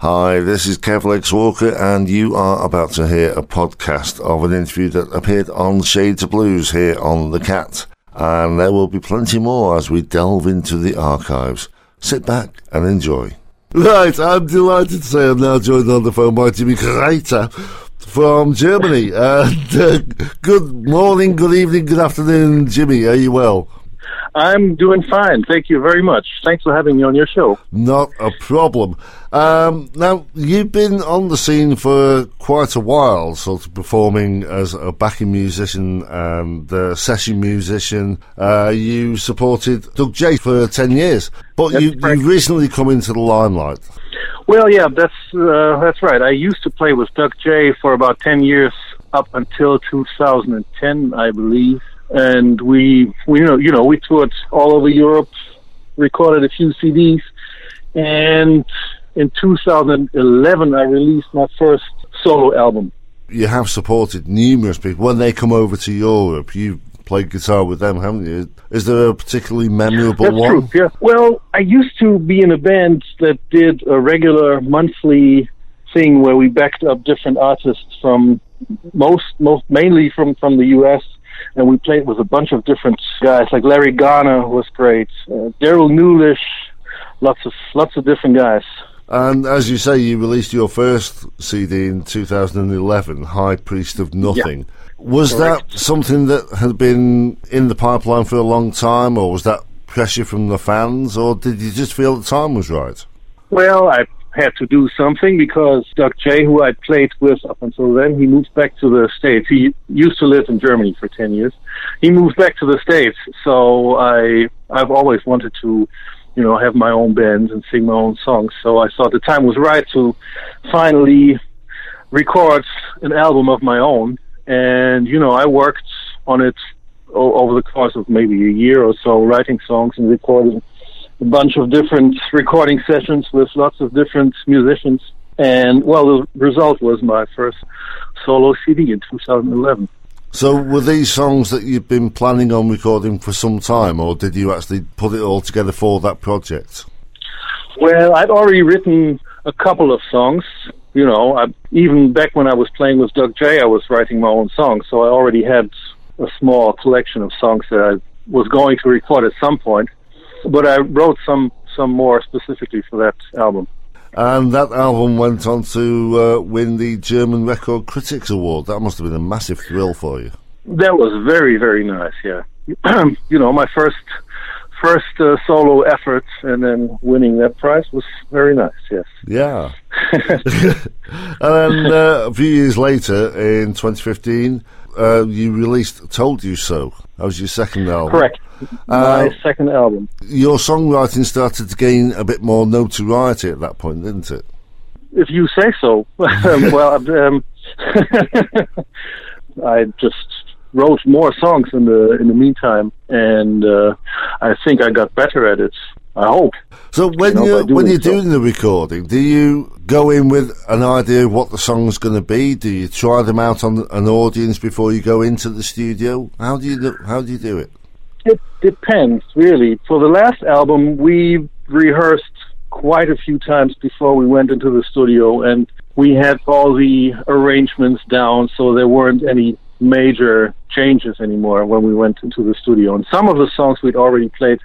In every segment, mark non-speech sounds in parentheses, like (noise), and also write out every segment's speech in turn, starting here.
Hi, this is Kev Lex Walker, and you are about to hear a podcast of an interview that appeared on Shades of Blues here on The Cat. And there will be plenty more as we delve into the archives. Sit back and enjoy. Right, I'm delighted to say I'm now joined on the phone by Jimmy Reiter from Germany. And uh, good morning, good evening, good afternoon, Jimmy. Are you well? I'm doing fine. Thank you very much. Thanks for having me on your show. Not a problem. Um, now, you've been on the scene for quite a while, sort of performing as a backing musician and a session musician. Uh, you supported Doug Jay for 10 years, but you, you recently come into the limelight. Well, yeah, that's uh, that's right. I used to play with Doug Jay for about 10 years up until 2010, I believe and we we you know you know we toured all over Europe, recorded a few CDs, and in 2011 I released my first solo album. You have supported numerous people when they come over to Europe. You played guitar with them, haven't you? Is there a particularly memorable That's one? True, yeah. Well, I used to be in a band that did a regular monthly thing where we backed up different artists from most most mainly from from the US and we played with a bunch of different guys like Larry Garner was great, uh, Darrell Nulisch, lots of lots of different guys. And as you say, you released your first CD in 2011, High Priest of Nothing. Yeah. Was Correct. that something that had been in the pipeline for a long time, or was that pressure from the fans, or did you just feel the time was right? Well, I had to do something because Doug Jay, who I'd played with up until then, he moved back to the States. He used to live in Germany for 10 years. He moved back to the States. So I, I've always wanted to, you know, have my own band and sing my own songs. So I thought the time was right to finally record an album of my own. And, you know, I worked on it over the course of maybe a year or so, writing songs and recording a bunch of different recording sessions with lots of different musicians. And well, the result was my first solo CD in 2011. So, were these songs that you've been planning on recording for some time, or did you actually put it all together for that project? Well, I'd already written a couple of songs. You know, I, even back when I was playing with Doug Jay, I was writing my own songs, so I already had a small collection of songs that I was going to record at some point but I wrote some some more specifically for that album. And that album went on to uh, win the German Record Critics Award. That must have been a massive thrill for you. That was very very nice. Yeah, (clears throat) you know, my first first uh, solo effort, and then winning that prize was very nice. Yes. Yeah. (laughs) (laughs) and then uh, a few years later, in 2015, uh, you released "Told You So." That was your second album. Correct. My uh, second album. Your songwriting started to gain a bit more notoriety at that point, didn't it? If you say so. (laughs) Um, well, um, (laughs) I just wrote more songs in the in the meantime, and uh, I think I got better at it. I hope. So when you are when you're so. doing the recording, do you go in with an idea of what the song's going to be? Do you try them out on an audience before you go into the studio? How do you do, how do you do it? It depends, really. For the last album, we rehearsed quite a few times before we went into the studio, and we had all the arrangements down, so there weren't any major changes anymore when we went into the studio. And some of the songs we'd already played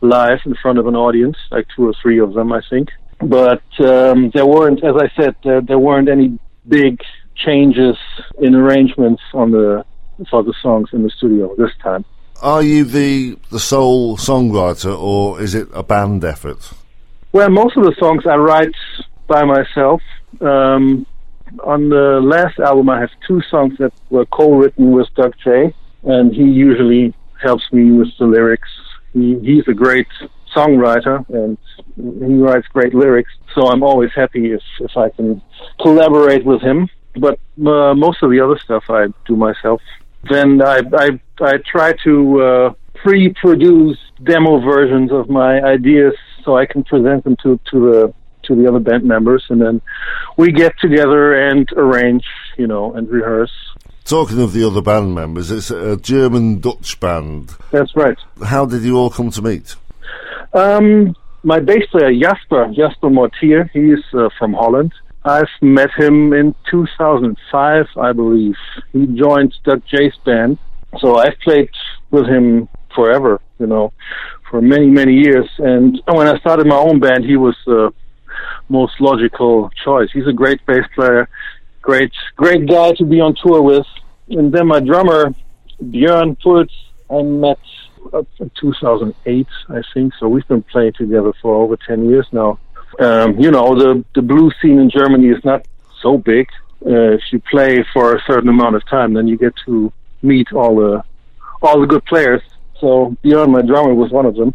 live in front of an audience, like two or three of them, I think. But um, there weren't, as I said, there, there weren't any big changes in arrangements on the for the songs in the studio this time. Are you the the sole songwriter, or is it a band effort? Well, most of the songs I write by myself. Um, on the last album, I have two songs that were co-written with Doug Jay, and he usually helps me with the lyrics. He, he's a great songwriter, and he writes great lyrics. So I'm always happy if if I can collaborate with him. But uh, most of the other stuff I do myself then I, I, I try to uh, pre-produce demo versions of my ideas so I can present them to, to the to the other band members, and then we get together and arrange, you know, and rehearse. Talking of the other band members, it's a German Dutch band. That's right. How did you all come to meet? Um, my bass player Jasper Jasper Mortier, he's uh, from Holland. I've met him in 2005, I believe. He joined Doug Jay's band, so I've played with him forever, you know, for many many years. And when I started my own band, he was the most logical choice. He's a great bass player, great great guy to be on tour with. And then my drummer Björn Fultz, I met in 2008, I think. So we've been playing together for over 10 years now. Um, you know, the the blues scene in Germany is not so big. Uh, if you play for a certain amount of time, then you get to meet all the all the good players. So Björn, my drummer, was one of them,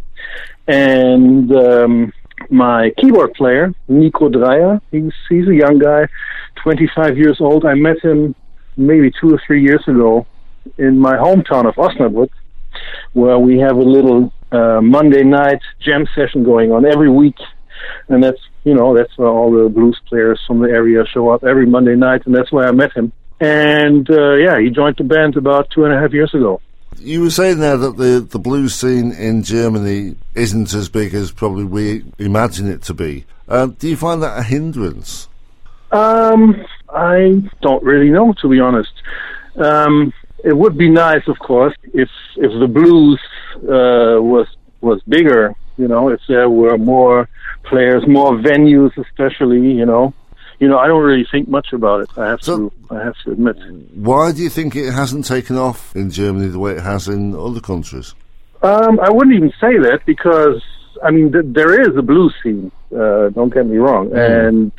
and um, my keyboard player Nico Dreyer. He's he's a young guy, 25 years old. I met him maybe two or three years ago in my hometown of Osnabrück, where we have a little uh, Monday night jam session going on every week, and that's you know that's where all the blues players from the area show up every Monday night, and that's where I met him. And uh, yeah, he joined the band about two and a half years ago. You were saying there that the, the blues scene in Germany isn't as big as probably we imagine it to be. Uh, do you find that a hindrance? Um, I don't really know, to be honest. Um, it would be nice, of course, if if the blues uh, was was bigger. You know, if there were more players, more venues, especially. You know, you know, I don't really think much about it. I have so, to, I have to admit. Why do you think it hasn't taken off in Germany the way it has in other countries? Um, I wouldn't even say that because I mean th- there is a blues scene. Uh, don't get me wrong, mm. and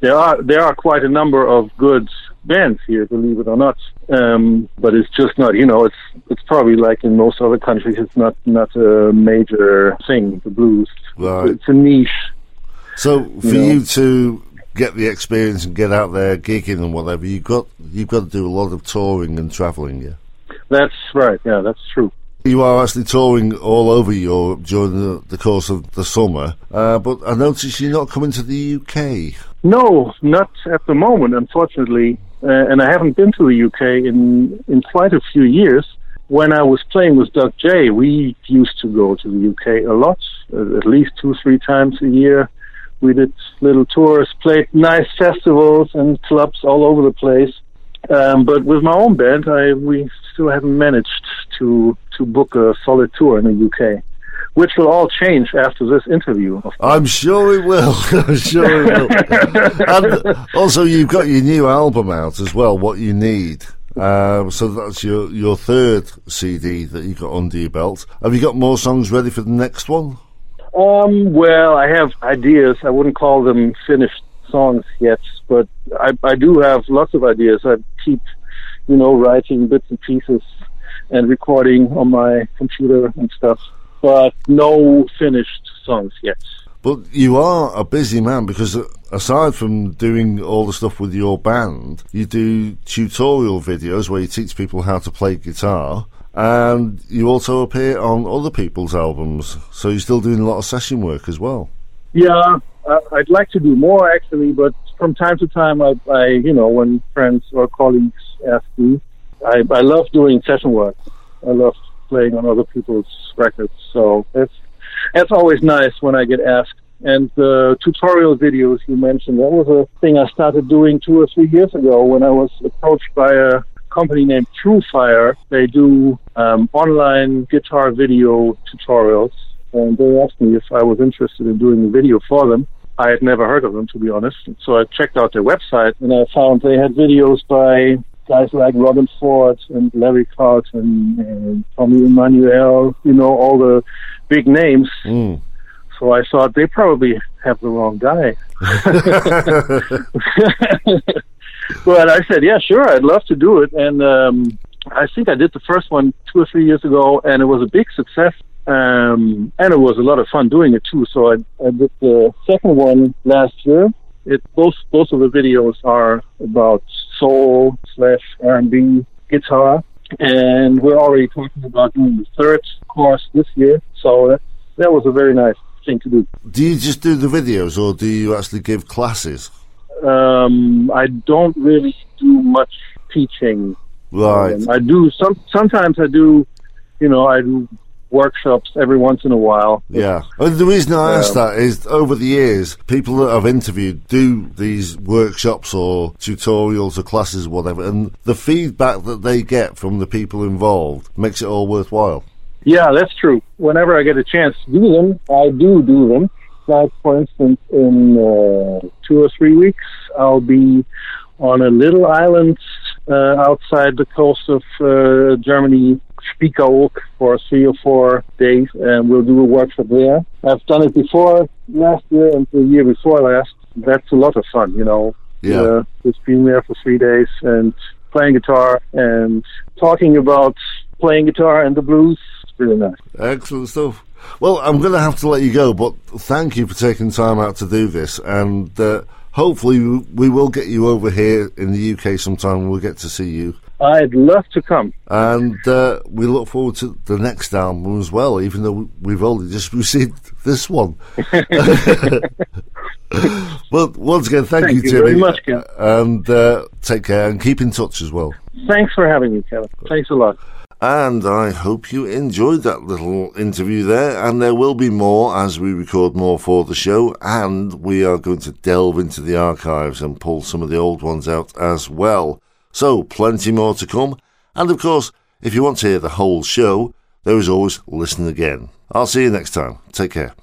there are there are quite a number of good bands here, believe it or not. Um, but it's just not, you know, it's it's probably like in most other countries, it's not not a major thing. The blues, right. it's a niche. So for you, know? you to get the experience and get out there gigging and whatever, you've got you've got to do a lot of touring and travelling. Yeah, that's right. Yeah, that's true. You are actually touring all over Europe during the, the course of the summer, uh, but I noticed you're not coming to the UK. No, not at the moment, unfortunately. Uh, and I haven't been to the UK in in quite a few years. When I was playing with Doug Jay, we used to go to the UK a lot, uh, at least two, three times a year. We did little tours, played nice festivals and clubs all over the place. Um, but with my own band, I we still haven't managed to to book a solid tour in the UK, which will all change after this interview. I'm sure it will. (laughs) I'm sure it will. (laughs) and also, you've got your new album out as well. What you need. Um, so that's your your third CD that you got under your belt. Have you got more songs ready for the next one? Um, well, I have ideas. I wouldn't call them finished songs yet, but I, I do have lots of ideas. I keep, you know, writing bits and pieces and recording on my computer and stuff, but no finished songs yet. But you are a busy man because aside from doing all the stuff with your band, you do tutorial videos where you teach people how to play guitar. And you also appear on other people's albums, so you're still doing a lot of session work as well. Yeah, uh, I'd like to do more actually, but from time to time, I, I you know, when friends or colleagues ask me, I, I love doing session work. I love playing on other people's records, so it's it's always nice when I get asked. And the tutorial videos you mentioned, that was a thing I started doing two or three years ago when I was approached by a company named TrueFire. They do um, online guitar video tutorials, and they asked me if I was interested in doing a video for them. I had never heard of them, to be honest. So I checked out their website and I found they had videos by guys like Robben Ford and Larry Carlton and Tommy Emmanuel, you know, all the big names. Mm. So I thought they probably have the wrong guy. (laughs) (laughs) but I said, yeah, sure, I'd love to do it. And um, I think I did the first one two or three years ago, and it was a big success. Um, and it was a lot of fun doing it too. So I, I did the second one last year. It both both of the videos are about soul slash R and B guitar, and we're already talking about doing the third course this year. So that, that was a very nice thing to do. Do you just do the videos, or do you actually give classes? Um, I don't really do much teaching. Right. Um, I do some. Sometimes I do. You know, I do workshops every once in a while. Yeah. And the reason I ask that is over the years, people that I've interviewed do these workshops or tutorials or classes or whatever, and the feedback that they get from the people involved makes it all worthwhile. Yeah, that's true. Whenever I get a chance to do them, I do do them. Like, for instance, in uh, two or three weeks, I'll be on a little island uh, outside the coast of uh, Germany, Spiekeroog, for three or four days, and we'll do a workshop there. I've done it before last year and the year before last. That's a lot of fun, you know. Yeah. Uh, just being there for three days and playing guitar and talking about playing guitar and the blues. Really nice. Excellent stuff. Well, I'm going to have to let you go, but thank you for taking time out to do this, and uh, hopefully we will get you over here in the UK sometime. We'll get to see you, I'd love to come. and uh, we look forward to the next album as well. Even though we've only just received this one. (laughs) well, once again, thank, Thank you Jimmy, very much, Ken. and uh, take care and keep in touch as well. Thanks for having me, Kevin. Thanks a lot. And I hope you enjoyed that little interview there. And there will be more as we record more for the show. And we are going to delve into the archives and pull some of the old ones out as well. So, plenty more to come. And of course, if you want to hear the whole show, there is always Listen Again. I'll see you next time. Take care.